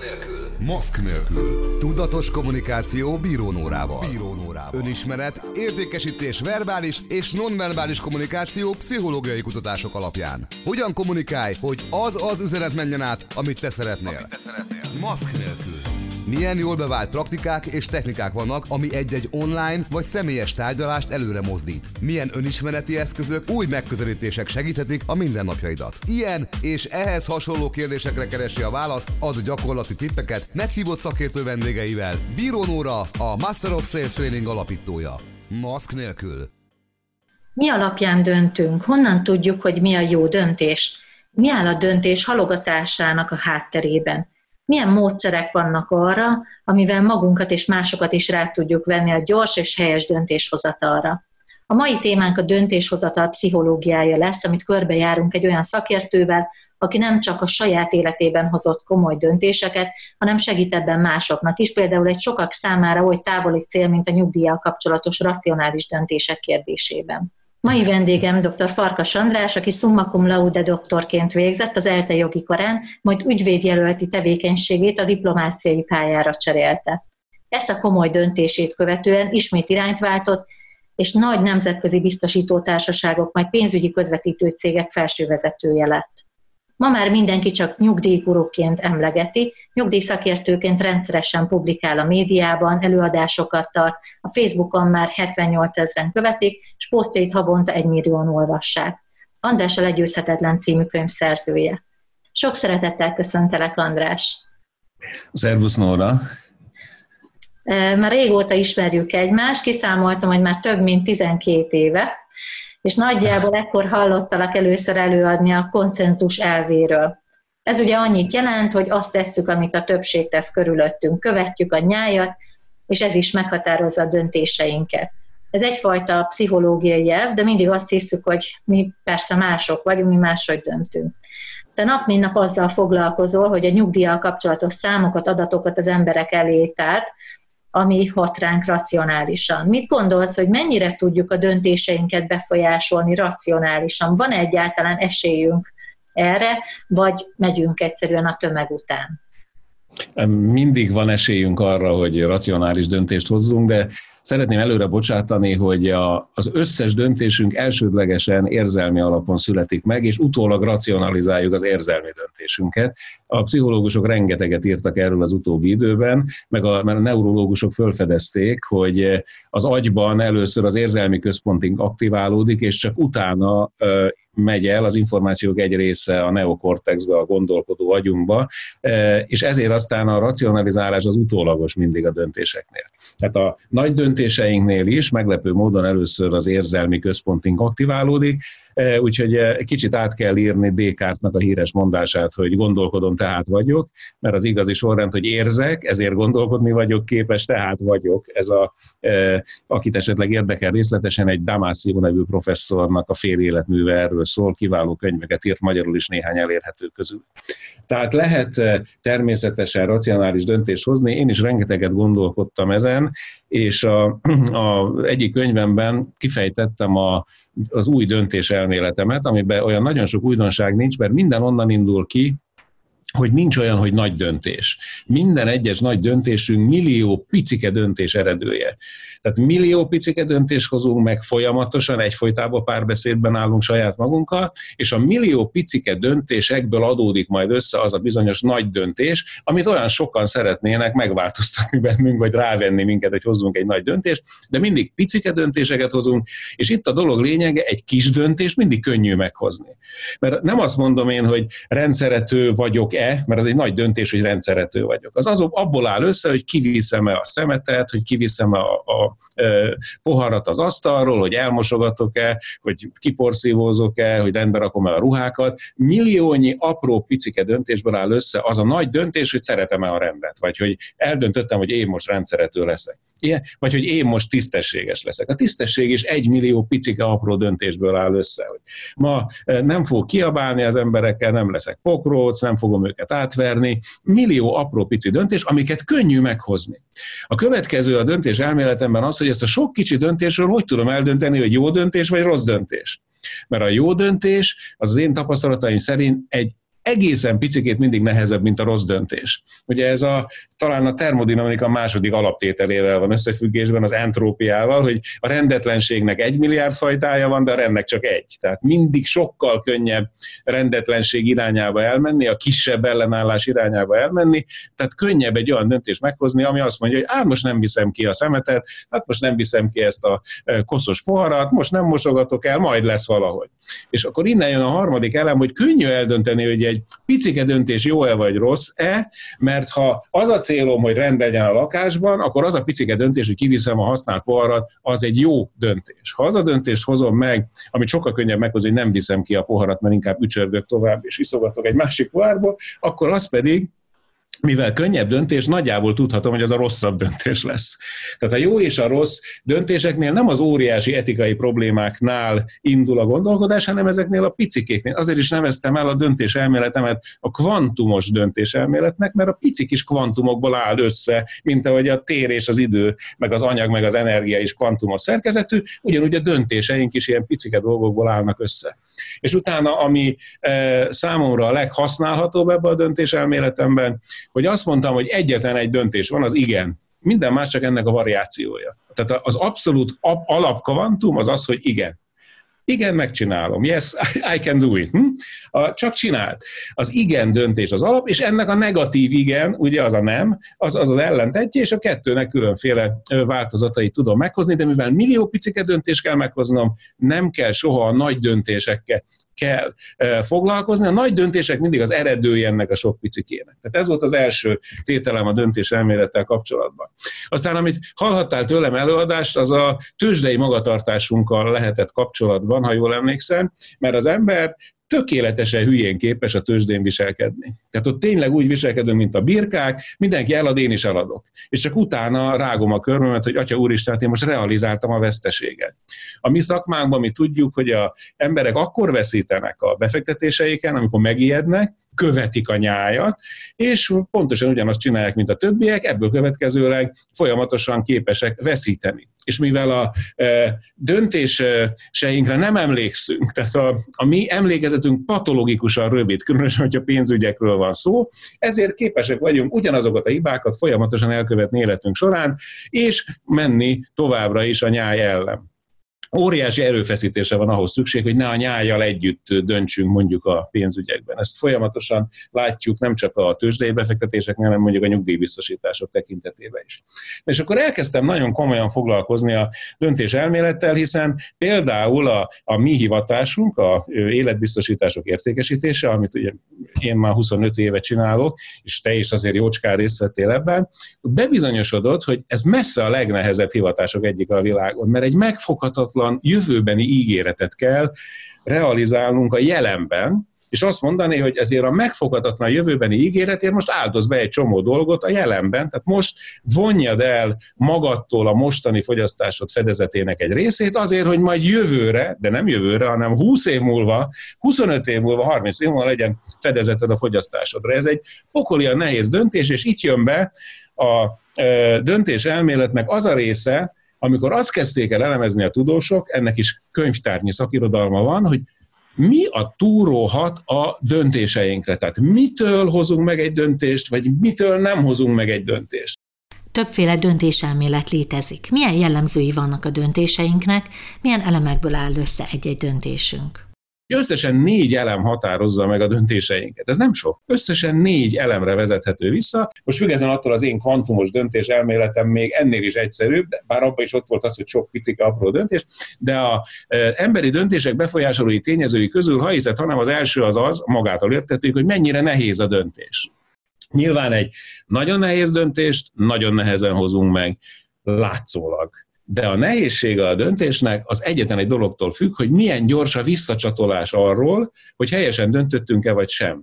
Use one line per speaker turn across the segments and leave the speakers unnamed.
nélkül. Maszk nélkül. Tudatos kommunikáció bírónórával.
Bírónórával.
Önismeret, értékesítés verbális és nonverbális kommunikáció pszichológiai kutatások alapján. Hogyan kommunikálj, hogy az az üzenet menjen át, amit te szeretnél. Amit te szeretnél. Maszk nélkül. Milyen jól bevált praktikák és technikák vannak, ami egy-egy online vagy személyes tárgyalást előre mozdít. Milyen önismereti eszközök, új megközelítések segíthetik a mindennapjaidat. Ilyen és ehhez hasonló kérdésekre keresi a választ, ad gyakorlati tippeket meghívott szakértő vendégeivel. Bíró Nóra, a Master of Sales Training alapítója. Maszk nélkül.
Mi alapján döntünk? Honnan tudjuk, hogy mi a jó döntés? Mi áll a döntés halogatásának a hátterében? Milyen módszerek vannak arra, amivel magunkat és másokat is rá tudjuk venni a gyors és helyes döntéshozatalra. A mai témánk a döntéshozatal pszichológiája lesz, amit körbejárunk egy olyan szakértővel, aki nem csak a saját életében hozott komoly döntéseket, hanem segít ebben másoknak is, például egy sokak számára oly távoli cél, mint a nyugdíjjal kapcsolatos racionális döntések kérdésében. Mai vendégem dr. Farkas András, aki summa cum laude doktorként végzett az ELTE jogi korán, majd ügyvédjelölti tevékenységét a diplomáciai pályára cserélte. Ezt a komoly döntését követően ismét irányt váltott, és nagy nemzetközi biztosítótársaságok, majd pénzügyi közvetítő cégek felsővezetője lett. Ma már mindenki csak nyugdíjgurúként emlegeti, nyugdíjszakértőként rendszeresen publikál a médiában, előadásokat tart, a Facebookon már 78 ezeren követik, és posztjait havonta egy millióan olvassák. András a Legyőzhetetlen című könyv szerzője. Sok szeretettel köszöntelek, András!
Szervusz, Nóra!
Már régóta ismerjük egymást, kiszámoltam, hogy már több mint 12 éve, és nagyjából ekkor hallottalak először előadni a konszenzus elvéről. Ez ugye annyit jelent, hogy azt tesszük, amit a többség tesz körülöttünk, követjük a nyájat, és ez is meghatározza a döntéseinket. Ez egyfajta pszichológiai jelv, de mindig azt hiszük, hogy mi persze mások vagyunk, mi máshogy döntünk. Te nap mint nap azzal foglalkozol, hogy a nyugdíjjal kapcsolatos számokat, adatokat az emberek elé tárt, ami hat ránk racionálisan. Mit gondolsz, hogy mennyire tudjuk a döntéseinket befolyásolni racionálisan? Van egyáltalán esélyünk erre, vagy megyünk egyszerűen a tömeg után?
Mindig van esélyünk arra, hogy racionális döntést hozzunk, de Szeretném előre bocsátani, hogy a, az összes döntésünk elsődlegesen érzelmi alapon születik meg, és utólag racionalizáljuk az érzelmi döntésünket. A pszichológusok rengeteget írtak erről az utóbbi időben, meg a, mert a neurológusok felfedezték, hogy az agyban először az érzelmi központunk aktiválódik, és csak utána megy el, az információk egy része a neokortexbe, a gondolkodó agyunkba, és ezért aztán a racionalizálás az utólagos mindig a döntéseknél. Tehát a nagy döntéseinknél is meglepő módon először az érzelmi központunk aktiválódik, E, úgyhogy e, kicsit át kell írni Descartesnak a híres mondását, hogy gondolkodom, tehát vagyok, mert az igazi sorrend, hogy érzek, ezért gondolkodni vagyok képes, tehát vagyok. Ez a, e, akit esetleg érdekel részletesen, egy Damasio nevű professzornak a fél életműve erről szól, kiváló könyveket írt magyarul is néhány elérhető közül. Tehát lehet természetesen racionális döntést hozni, én is rengeteget gondolkodtam ezen, és a, a egyik könyvemben kifejtettem a az új döntés elméletemet, amiben olyan nagyon sok újdonság nincs, mert minden onnan indul ki, hogy nincs olyan, hogy nagy döntés. Minden egyes nagy döntésünk millió picike döntés eredője. Tehát millió picike döntés hozunk meg folyamatosan, egyfolytában párbeszédben állunk saját magunkkal, és a millió picike döntésekből adódik majd össze az a bizonyos nagy döntés, amit olyan sokan szeretnének megváltoztatni bennünk, vagy rávenni minket, hogy hozzunk egy nagy döntést, de mindig picike döntéseket hozunk, és itt a dolog lényege, egy kis döntés mindig könnyű meghozni. Mert nem azt mondom én, hogy rendszerető vagyok-e, mert az egy nagy döntés, hogy rendszerető vagyok. Az, az abból áll össze, hogy kiviszem-e a szemetet, hogy kiviszem-e a, a poharat az asztalról, hogy elmosogatok-e, hogy kiporszívózok-e, hogy rendbe rakom-e a ruhákat. Milliónyi apró picike döntésből áll össze az a nagy döntés, hogy szeretem-e a rendet, vagy hogy eldöntöttem, hogy én most rendszerető leszek. Ilyen, vagy hogy én most tisztességes leszek. A tisztesség is egy millió picike apró döntésből áll össze. Hogy ma nem fog kiabálni az emberekkel, nem leszek pokróc, nem fogom őket átverni. Millió apró pici döntés, amiket könnyű meghozni. A következő a döntés elméletemben az, hogy ezt a sok kicsi döntésről hogy tudom eldönteni, hogy jó döntés vagy rossz döntés. Mert a jó döntés az, az én tapasztalataim szerint egy egészen picikét mindig nehezebb, mint a rossz döntés. Ugye ez a, talán a termodinamika második alaptételével van összefüggésben, az entrópiával, hogy a rendetlenségnek egy milliárd fajtája van, de a rendnek csak egy. Tehát mindig sokkal könnyebb rendetlenség irányába elmenni, a kisebb ellenállás irányába elmenni, tehát könnyebb egy olyan döntést meghozni, ami azt mondja, hogy hát most nem viszem ki a szemetet, hát most nem viszem ki ezt a koszos poharat, most nem mosogatok el, majd lesz valahogy. És akkor innen jön a harmadik elem, hogy könnyű eldönteni, hogy egy picike döntés jó-e vagy rossz-e, mert ha az a célom, hogy rend legyen a lakásban, akkor az a picike döntés, hogy kiviszem a használt poharat, az egy jó döntés. Ha az a döntést hozom meg, amit sokkal könnyebb meghozni, hogy nem viszem ki a poharat, mert inkább ücsörgök tovább, és iszogatok egy másik pohárból, akkor az pedig mivel könnyebb döntés, nagyjából tudhatom, hogy az a rosszabb döntés lesz. Tehát a jó és a rossz döntéseknél nem az óriási etikai problémáknál indul a gondolkodás, hanem ezeknél a picikéknél. Azért is neveztem el a döntés elméletemet a kvantumos döntés elméletnek, mert a pici kis kvantumokból áll össze, mint ahogy a tér és az idő, meg az anyag, meg az energia is kvantumos szerkezetű, ugyanúgy a döntéseink is ilyen picike dolgokból állnak össze. És utána, ami e, számomra a leghasználhatóbb ebbe a döntés elméletemben, hogy azt mondtam, hogy egyetlen egy döntés van, az igen. Minden más csak ennek a variációja. Tehát az abszolút alapkavantum az az, hogy igen. Igen, megcsinálom. Yes, I can do it. Hm? A, csak csinált. Az igen döntés az alap, és ennek a negatív igen, ugye az a nem, az az, az ellentetje, és a kettőnek különféle változatait tudom meghozni, de mivel millió picike döntést kell meghoznom, nem kell soha a nagy döntésekkel kell foglalkozni. A nagy döntések mindig az eredője ennek a sok picikének. Tehát ez volt az első tételem a döntés elmélettel kapcsolatban. Aztán, amit hallhattál tőlem előadást, az a tőzsdei magatartásunkkal lehetett kapcsolatban, ha jól emlékszem, mert az ember tökéletesen hülyén képes a tőzsdén viselkedni. Tehát ott tényleg úgy viselkedünk, mint a birkák, mindenki elad, én is eladok. És csak utána rágom a körmömet, hogy atya úristen, hát én most realizáltam a veszteséget. A mi szakmánkban mi tudjuk, hogy a emberek akkor veszítenek a befektetéseiken, amikor megijednek, követik a nyájat, és pontosan ugyanazt csinálják, mint a többiek, ebből következőleg folyamatosan képesek veszíteni. És mivel a e, döntéseinkre nem emlékszünk, tehát a, a mi emlékezetünk patológikusan rövid, különösen, hogyha pénzügyekről van szó, ezért képesek vagyunk ugyanazokat a hibákat folyamatosan elkövetni életünk során, és menni továbbra is a nyáj ellen óriási erőfeszítése van ahhoz szükség, hogy ne a nyájjal együtt döntsünk mondjuk a pénzügyekben. Ezt folyamatosan látjuk nem csak a tőzsdei befektetéseknél, hanem mondjuk a nyugdíjbiztosítások tekintetében is. És akkor elkezdtem nagyon komolyan foglalkozni a döntés elmélettel, hiszen például a, a mi hivatásunk, a életbiztosítások értékesítése, amit ugye én már 25 éve csinálok, és te is azért jócskán részt vettél ebben, bebizonyosodott, hogy ez messze a legnehezebb hivatások egyik a világon, mert egy megfoghatatlan váratlan jövőbeni ígéretet kell realizálnunk a jelenben, és azt mondani, hogy ezért a megfoghatatlan jövőbeni ígéretért most áldoz be egy csomó dolgot a jelenben, tehát most vonjad el magadtól a mostani fogyasztásod fedezetének egy részét azért, hogy majd jövőre, de nem jövőre, hanem 20 év múlva, 25 év múlva, 30 év múlva legyen fedezeted a fogyasztásodra. Ez egy pokolian nehéz döntés, és itt jön be a döntés elméletnek az a része, amikor azt kezdték el elemezni a tudósok, ennek is könyvtárnyi szakirodalma van, hogy mi a túróhat a döntéseinkre. Tehát mitől hozunk meg egy döntést, vagy mitől nem hozunk meg egy döntést.
Többféle döntéselmélet létezik. Milyen jellemzői vannak a döntéseinknek, milyen elemekből áll össze egy-egy döntésünk?
Összesen négy elem határozza meg a döntéseinket. Ez nem sok. Összesen négy elemre vezethető vissza. Most függetlenül attól az én kvantumos döntés elméletem még ennél is egyszerűbb, bár abban is ott volt az, hogy sok picike apró döntés, de a emberi döntések befolyásolói tényezői közül, ha hiszed, hanem az első az az, magától értetődik, hogy mennyire nehéz a döntés. Nyilván egy nagyon nehéz döntést nagyon nehezen hozunk meg, látszólag de a nehézsége a döntésnek az egyetlen egy dologtól függ, hogy milyen gyors a visszacsatolás arról, hogy helyesen döntöttünk-e vagy sem.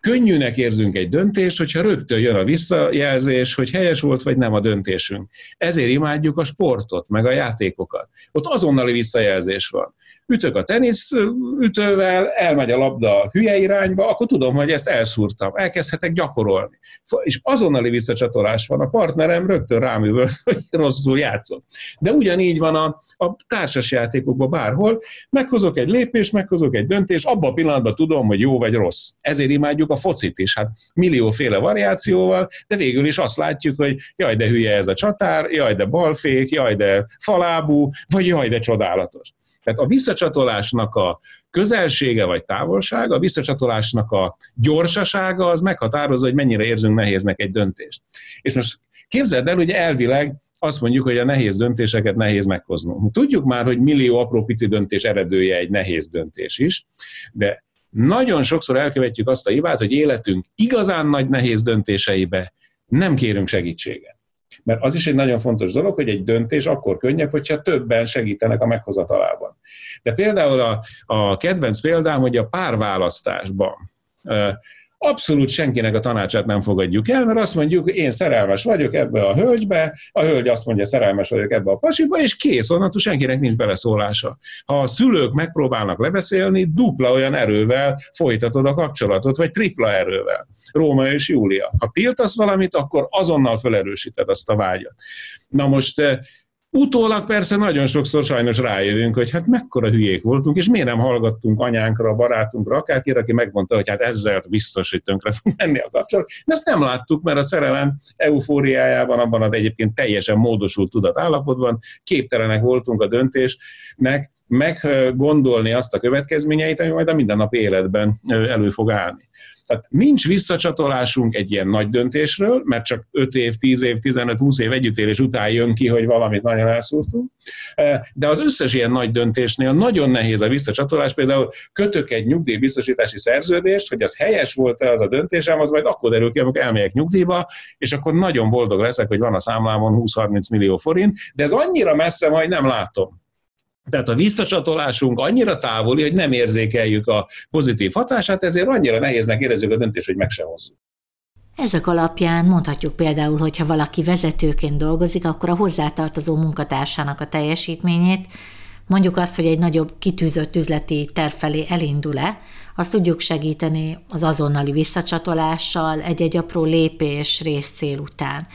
Könnyűnek érzünk egy döntést, hogyha rögtön jön a visszajelzés, hogy helyes volt vagy nem a döntésünk. Ezért imádjuk a sportot, meg a játékokat. Ott azonnali visszajelzés van. Ütök a tenisz ütővel, elmegy a labda a hülye irányba, akkor tudom, hogy ezt elszúrtam, elkezdhetek gyakorolni. És azonnali visszacsatolás van, a partnerem rögtön rám üvölt, hogy rosszul játszott. De ugyanígy van a, a társasjátékokban bárhol, meghozok egy lépést, meghozok egy döntést, abban a pillanatban tudom, hogy jó vagy rossz. Ezért imádjuk a focit is, hát millióféle variációval, de végül is azt látjuk, hogy jaj, de hülye ez a csatár, jaj, de balfék, jaj, de falábú, vagy jaj, de csodálatos. Tehát a visszacsatolásnak a közelsége vagy távolsága, a visszacsatolásnak a gyorsasága az meghatározza, hogy mennyire érzünk nehéznek egy döntést. És most képzeld el, hogy elvileg azt mondjuk, hogy a nehéz döntéseket nehéz meghoznunk. Tudjuk már, hogy millió apró pici döntés eredője egy nehéz döntés is, de nagyon sokszor elkövetjük azt a hibát, hogy életünk igazán nagy nehéz döntéseibe nem kérünk segítséget. Mert az is egy nagyon fontos dolog, hogy egy döntés akkor könnyebb, hogyha többen segítenek a meghozatalában. De például a, a kedvenc példám, hogy a párválasztásban abszolút senkinek a tanácsát nem fogadjuk el, mert azt mondjuk, én szerelmes vagyok ebbe a hölgybe, a hölgy azt mondja, szerelmes vagyok ebbe a pasiba, és kész, onnantól senkinek nincs beleszólása. Ha a szülők megpróbálnak lebeszélni, dupla olyan erővel folytatod a kapcsolatot, vagy tripla erővel. Róma és Júlia. Ha tiltasz valamit, akkor azonnal felerősíted azt a vágyat. Na most Utólag persze nagyon sokszor sajnos rájövünk, hogy hát mekkora hülyék voltunk, és miért nem hallgattunk anyánkra, barátunkra, akárkire, aki megmondta, hogy hát ezzel biztos, hogy tönkre fog menni a kapcsolat. De ezt nem láttuk, mert a szerelem eufóriájában, abban az egyébként teljesen módosult tudatállapotban képtelenek voltunk a döntésnek meggondolni azt a következményeit, ami majd a mindennapi életben elő fog állni. Tehát nincs visszacsatolásunk egy ilyen nagy döntésről, mert csak 5 év, 10 év, 15-20 év együttélés után jön ki, hogy valamit nagyon elszúrtunk. De az összes ilyen nagy döntésnél nagyon nehéz a visszacsatolás. Például kötök egy nyugdíjbiztosítási szerződést, hogy az helyes volt-e az a döntésem, az majd akkor derül ki, amikor elmegyek nyugdíjba, és akkor nagyon boldog leszek, hogy van a számlámon 20-30 millió forint, de ez annyira messze majd nem látom. Tehát a visszacsatolásunk annyira távoli, hogy nem érzékeljük a pozitív hatását, ezért annyira nehéznek érezzük a döntést, hogy meg se hozzuk.
Ezek alapján mondhatjuk például, hogy ha valaki vezetőként dolgozik, akkor a hozzátartozó munkatársának a teljesítményét, mondjuk azt, hogy egy nagyobb kitűzött üzleti terv felé elindul-e, azt tudjuk segíteni az azonnali visszacsatolással, egy-egy apró lépés részcél után.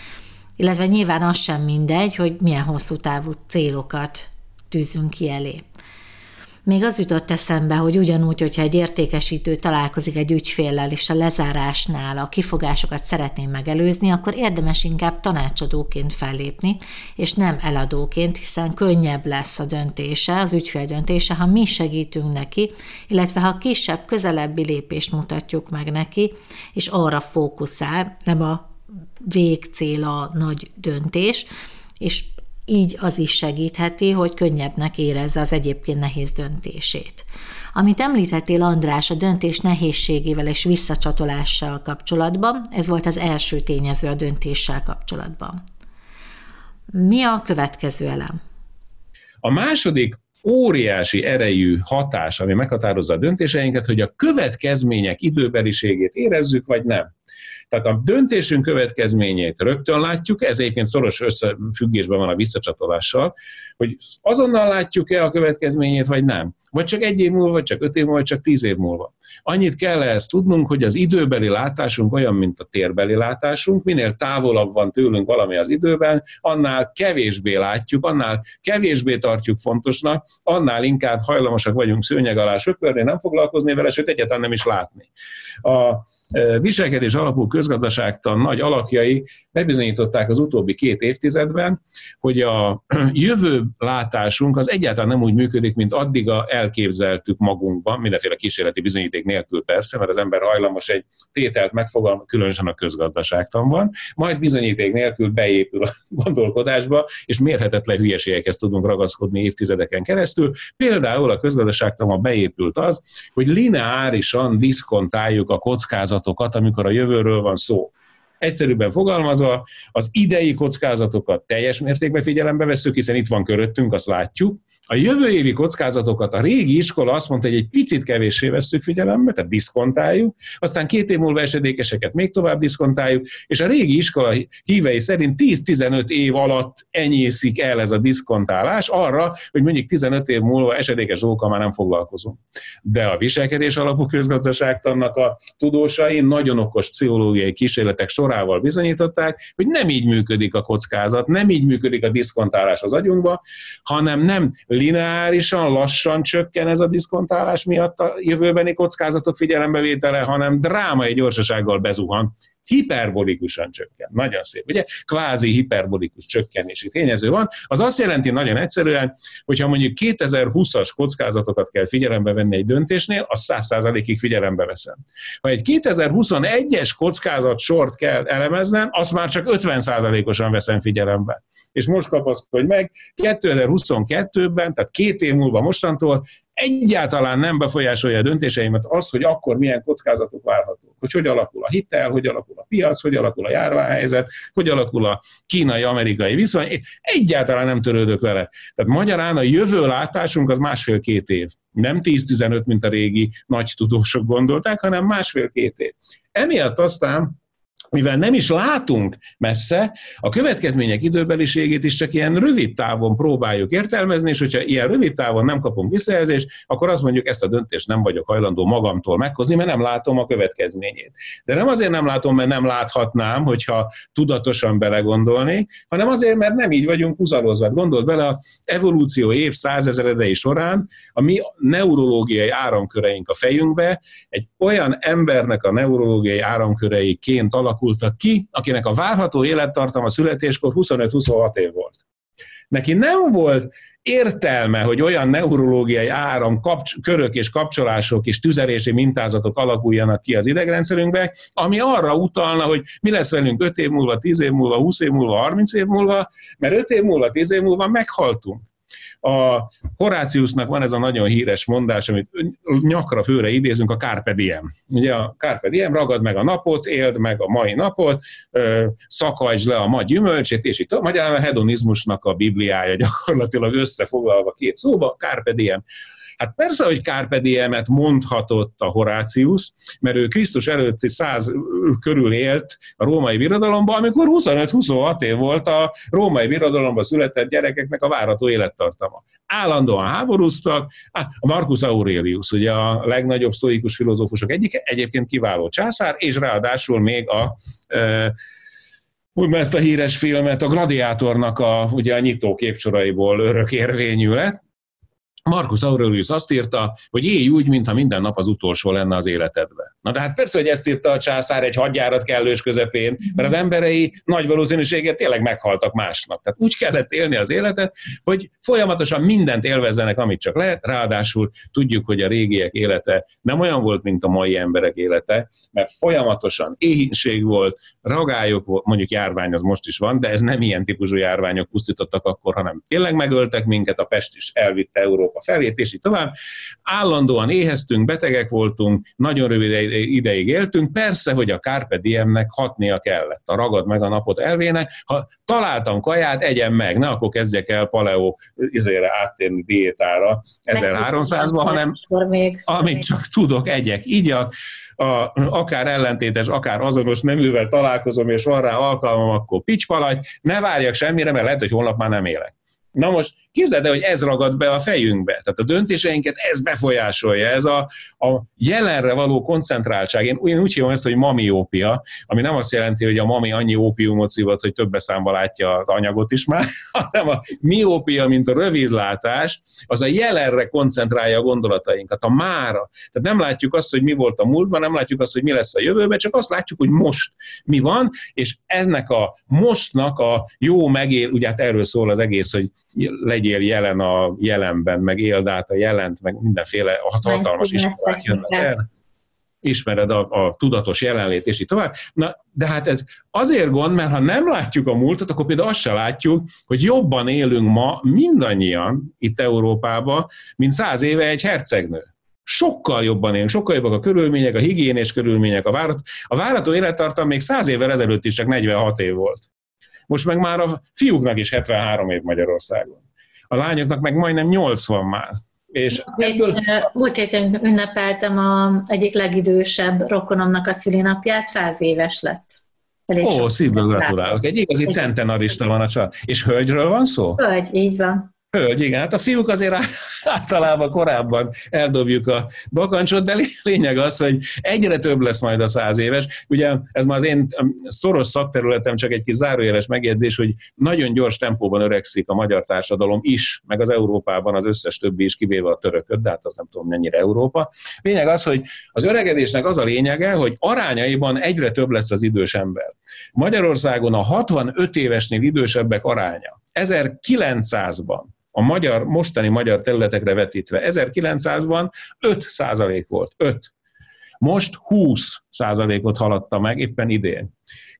Illetve nyilván az sem mindegy, hogy milyen hosszú távú célokat tűzünk ki elé. Még az jutott eszembe, hogy ugyanúgy, hogyha egy értékesítő találkozik egy ügyféllel, és a lezárásnál a kifogásokat szeretném megelőzni, akkor érdemes inkább tanácsadóként fellépni, és nem eladóként, hiszen könnyebb lesz a döntése, az ügyfél döntése, ha mi segítünk neki, illetve ha kisebb, közelebbi lépést mutatjuk meg neki, és arra fókuszál, nem a végcél a nagy döntés, és így az is segítheti, hogy könnyebbnek érezze az egyébként nehéz döntését. Amit említettél András a döntés nehézségével és visszacsatolással kapcsolatban, ez volt az első tényező a döntéssel kapcsolatban. Mi a következő elem?
A második óriási erejű hatás, ami meghatározza a döntéseinket, hogy a következmények időbeliségét érezzük, vagy nem. Tehát a döntésünk következményét rögtön látjuk, ez egyébként szoros összefüggésben van a visszacsatolással, hogy azonnal látjuk-e a következményét, vagy nem. Vagy csak egy év múlva, vagy csak öt év múlva, vagy csak tíz év múlva. Annyit kell ezt tudnunk, hogy az időbeli látásunk olyan, mint a térbeli látásunk, minél távolabb van tőlünk valami az időben, annál kevésbé látjuk, annál kevésbé tartjuk fontosnak, annál inkább hajlamosak vagyunk szőnyeg alá söpörni, nem foglalkozni vele, sőt egyáltalán nem is látni. A viselkedés alapú közgazdaságtan nagy alakjai bebizonyították az utóbbi két évtizedben, hogy a jövő látásunk az egyáltalán nem úgy működik, mint addig a elképzeltük magunkban, mindenféle kísérleti bizonyíték nélkül persze, mert az ember hajlamos egy tételt megfogalmazni, különösen a közgazdaságtanban, majd bizonyíték nélkül beépül a gondolkodásba, és mérhetetlen hülyeségekhez tudunk ragaszkodni évtizedeken keresztül. Például a közgazdaságtanban beépült az, hogy lineárisan diszkontáljuk a kockázatokat, amikor a jövőről van szó. Egyszerűbben fogalmazva, az idei kockázatokat teljes mértékben figyelembe veszük, hiszen itt van köröttünk, azt látjuk. A jövő évi kockázatokat a régi iskola azt mondta, hogy egy picit kevéssé veszük figyelembe, tehát diszkontáljuk, aztán két év múlva esedékeseket még tovább diszkontáljuk, és a régi iskola hívei szerint 10-15 év alatt enyészik el ez a diszkontálás arra, hogy mondjuk 15 év múlva esedékes dolgokkal már nem foglalkozunk. De a viselkedés alapú közgazdaságtannak a tudósai nagyon okos pszichológiai kísérletek sorával bizonyították, hogy nem így működik a kockázat, nem így működik a diszkontálás az agyunkba, hanem nem lineárisan, lassan csökken ez a diszkontálás miatt a jövőbeni kockázatok figyelembevétele, hanem drámai gyorsasággal bezuhan hiperbolikusan csökken. Nagyon szép, ugye? Kvázi hiperbolikus csökkenési tényező van. Az azt jelenti nagyon egyszerűen, hogyha mondjuk 2020-as kockázatokat kell figyelembe venni egy döntésnél, az 100%-ig figyelembe veszem. Ha egy 2021-es kockázat sort kell elemeznem, azt már csak 50%-osan veszem figyelembe. És most kapaszkodj meg, 2022-ben, tehát két év múlva mostantól egyáltalán nem befolyásolja a döntéseimet az, hogy akkor milyen kockázatok várhatók. Hogy hogy alakul a hitel, hogy alakul a piac, hogy alakul a járványhelyzet, hogy alakul a kínai-amerikai viszony. Én egyáltalán nem törődök vele. Tehát magyarán a jövő látásunk az másfél-két év. Nem 10-15, mint a régi nagy tudósok gondolták, hanem másfél-két év. Emiatt aztán mivel nem is látunk messze, a következmények időbeliségét is csak ilyen rövid távon próbáljuk értelmezni, és hogyha ilyen rövid távon nem kapunk visszajelzést, akkor azt mondjuk, ezt a döntést nem vagyok hajlandó magamtól meghozni, mert nem látom a következményét. De nem azért nem látom, mert nem láthatnám, hogyha tudatosan belegondolnék, hanem azért, mert nem így vagyunk húzalozva. Gondold bele, a evolúció év százezredei során a mi neurológiai áramköreink a fejünkbe egy olyan embernek a neurológiai áramköreiként alakul, alakultak ki, akinek a várható élettartama születéskor 25-26 év volt. Neki nem volt értelme, hogy olyan neurológiai áram, kapcs- körök és kapcsolások és tüzelési mintázatok alakuljanak ki az idegrendszerünkbe, ami arra utalna, hogy mi lesz velünk 5 év múlva, 10 év múlva, 20 év múlva, 30 év múlva, mert 5 év múlva, 10 év múlva meghaltunk. A Horáciusnak van ez a nagyon híres mondás, amit nyakra főre idézünk, a Carpe Diem. Ugye a Carpe Diem, ragad meg a napot, éld meg a mai napot, szakajtsd le a ma gyümölcsét, és itt a hedonizmusnak a bibliája gyakorlatilag összefoglalva két szóba, Carpe Diem. Hát persze, hogy Carpe Diemet mondhatott a Horácius, mert ő Krisztus előtti száz körül élt a római birodalomban, amikor 25-26 év volt a római birodalomban született gyerekeknek a várható élettartama. Állandóan háborúztak, a Marcus Aurelius, ugye a legnagyobb sztoikus filozófusok egyike, egyébként kiváló császár, és ráadásul még a e, úgy ezt a híres filmet, a Gladiátornak a, ugye a nyitó képsoraiból örök érvényű lett, Marcus Aurelius azt írta, hogy élj úgy, mintha minden nap az utolsó lenne az életedben. Na de hát persze, hogy ezt írta a császár egy hadjárat kellős közepén, mert az emberei nagy valószínűséggel tényleg meghaltak másnak. Tehát úgy kellett élni az életet, hogy folyamatosan mindent élvezzenek, amit csak lehet, ráadásul tudjuk, hogy a régiek élete nem olyan volt, mint a mai emberek élete, mert folyamatosan éhínség volt, ragályok volt, mondjuk járvány az most is van, de ez nem ilyen típusú járványok pusztítottak akkor, hanem tényleg megöltek minket, a Pest is elvitte Európa felét, és így tovább. Állandóan éheztünk, betegek voltunk, nagyon rövid ideig éltünk, persze, hogy a Carpe Diemnek hatnia kellett, a ragad meg a napot elvének, ha találtam kaját, egyen meg, ne akkor kezdjek el paleo izére áttérni diétára. 1300-ban, hanem amit csak tudok, egyek, igyak, a, akár ellentétes, akár azonos neművel találkozom, és van rá alkalmam, akkor picspaladj, ne várjak semmire, mert lehet, hogy holnap már nem élek. Na most Képzeld el, hogy ez ragad be a fejünkbe. Tehát a döntéseinket ez befolyásolja, ez a, a jelenre való koncentráltság. Én, én úgy hívom ezt, hogy mamiópia, ami nem azt jelenti, hogy a mami annyi ópiumot szívat, hogy több számba látja az anyagot is már, hanem a miópia, mint a rövidlátás, az a jelenre koncentrálja a gondolatainkat, a mára. Tehát nem látjuk azt, hogy mi volt a múltban, nem látjuk azt, hogy mi lesz a jövőben, csak azt látjuk, hogy most mi van, és ennek a mostnak a jó megél, ugye hát erről szól az egész, hogy legyél jelen a jelenben, meg éld át a jelent, meg mindenféle hatalmas iskolák jönnek el ismered a, a tudatos jelenlét, és így tovább. Na, de hát ez azért gond, mert ha nem látjuk a múltat, akkor például azt se látjuk, hogy jobban élünk ma mindannyian itt Európában, mint száz éve egy hercegnő. sokkal jobban élünk, sokkal jobbak a körülmények, a higiénés körülmények, a, várat, a várató élettartam még 100 évvel ezelőtt is csak 46 év volt. Most meg már a fiúknak is 73 év Magyarországon. A lányoknak meg majdnem 80 már.
És ebből... Múlt héten ünnepeltem a egyik legidősebb rokonomnak a szülinapját, száz éves lett.
Elég Ó, szívből gratulálok. Egy igazi centenarista van a család. És hölgyről van szó?
Hölgy, így van.
Hölgy, igen. Hát a fiúk azért általában korábban eldobjuk a bakancsot, de lényeg az, hogy egyre több lesz majd a száz éves. Ugye ez már az én szoros szakterületem, csak egy kis zárójeles megjegyzés, hogy nagyon gyors tempóban öregszik a magyar társadalom is, meg az Európában az összes többi is, kivéve a törököt, de hát azt nem tudom mennyire Európa. Lényeg az, hogy az öregedésnek az a lényege, hogy arányaiban egyre több lesz az idős ember. Magyarországon a 65 évesnél idősebbek aránya 1900-ban a magyar, mostani magyar területekre vetítve. 1900-ban 5 százalék volt, 5. Most 20 százalékot haladta meg éppen idén.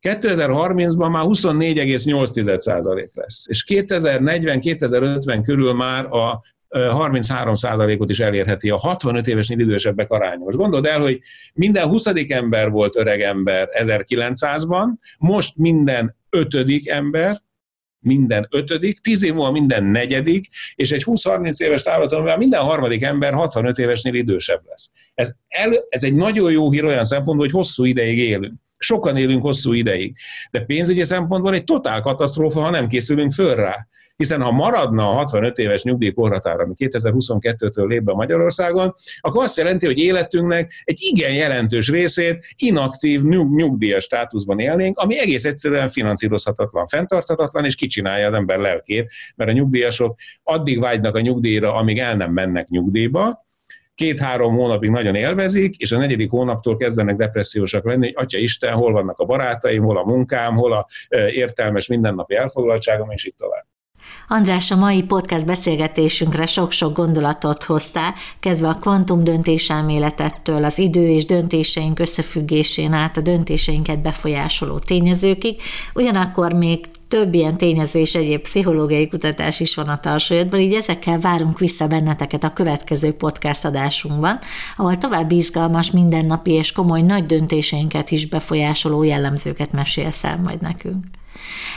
2030-ban már 24,8 százalék lesz, és 2040-2050 körül már a 33 százalékot is elérheti a 65 évesnél idősebbek aránya. Most gondold el, hogy minden 20. ember volt öreg ember 1900-ban, most minden ötödik ember minden ötödik, tíz év múlva minden negyedik, és egy 20-30 éves távlaton minden harmadik ember 65 évesnél idősebb lesz. Ez, el, ez egy nagyon jó hír olyan szempontból, hogy hosszú ideig élünk. Sokan élünk hosszú ideig. De pénzügyi szempontból egy totál katasztrófa, ha nem készülünk föl rá hiszen ha maradna a 65 éves nyugdíjkorhatár, ami 2022-től lép be Magyarországon, akkor azt jelenti, hogy életünknek egy igen jelentős részét inaktív nyugdíjas státuszban élnénk, ami egész egyszerűen finanszírozhatatlan, fenntarthatatlan, és kicsinálja az ember lelkét, mert a nyugdíjasok addig vágynak a nyugdíjra, amíg el nem mennek nyugdíjba, két-három hónapig nagyon élvezik, és a negyedik hónaptól kezdenek depressziósak lenni, hogy atya Isten, hol vannak a barátaim, hol a munkám, hol a értelmes mindennapi elfoglaltságom, és itt tovább.
András, a mai podcast beszélgetésünkre sok-sok gondolatot hoztál, kezdve a kvantum döntéselméletettől, az idő és döntéseink összefüggésén át a döntéseinket befolyásoló tényezőkig, ugyanakkor még több ilyen tényező és egyéb pszichológiai kutatás is van a tarsajodban, így ezekkel várunk vissza benneteket a következő podcast adásunkban, ahol további izgalmas, mindennapi és komoly nagy döntéseinket is befolyásoló jellemzőket mesélsz el majd nekünk.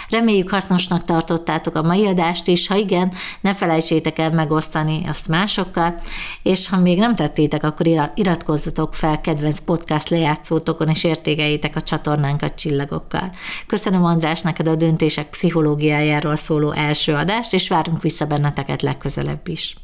Reméljük hasznosnak tartottátok a mai adást is, ha igen, ne felejtsétek el megosztani azt másokkal, és ha még nem tettétek, akkor iratkozzatok fel kedvenc podcast lejátszótokon, és értékeljétek a csatornánkat csillagokkal. Köszönöm András neked a döntések pszichológiájáról szóló első adást, és várunk vissza benneteket legközelebb is.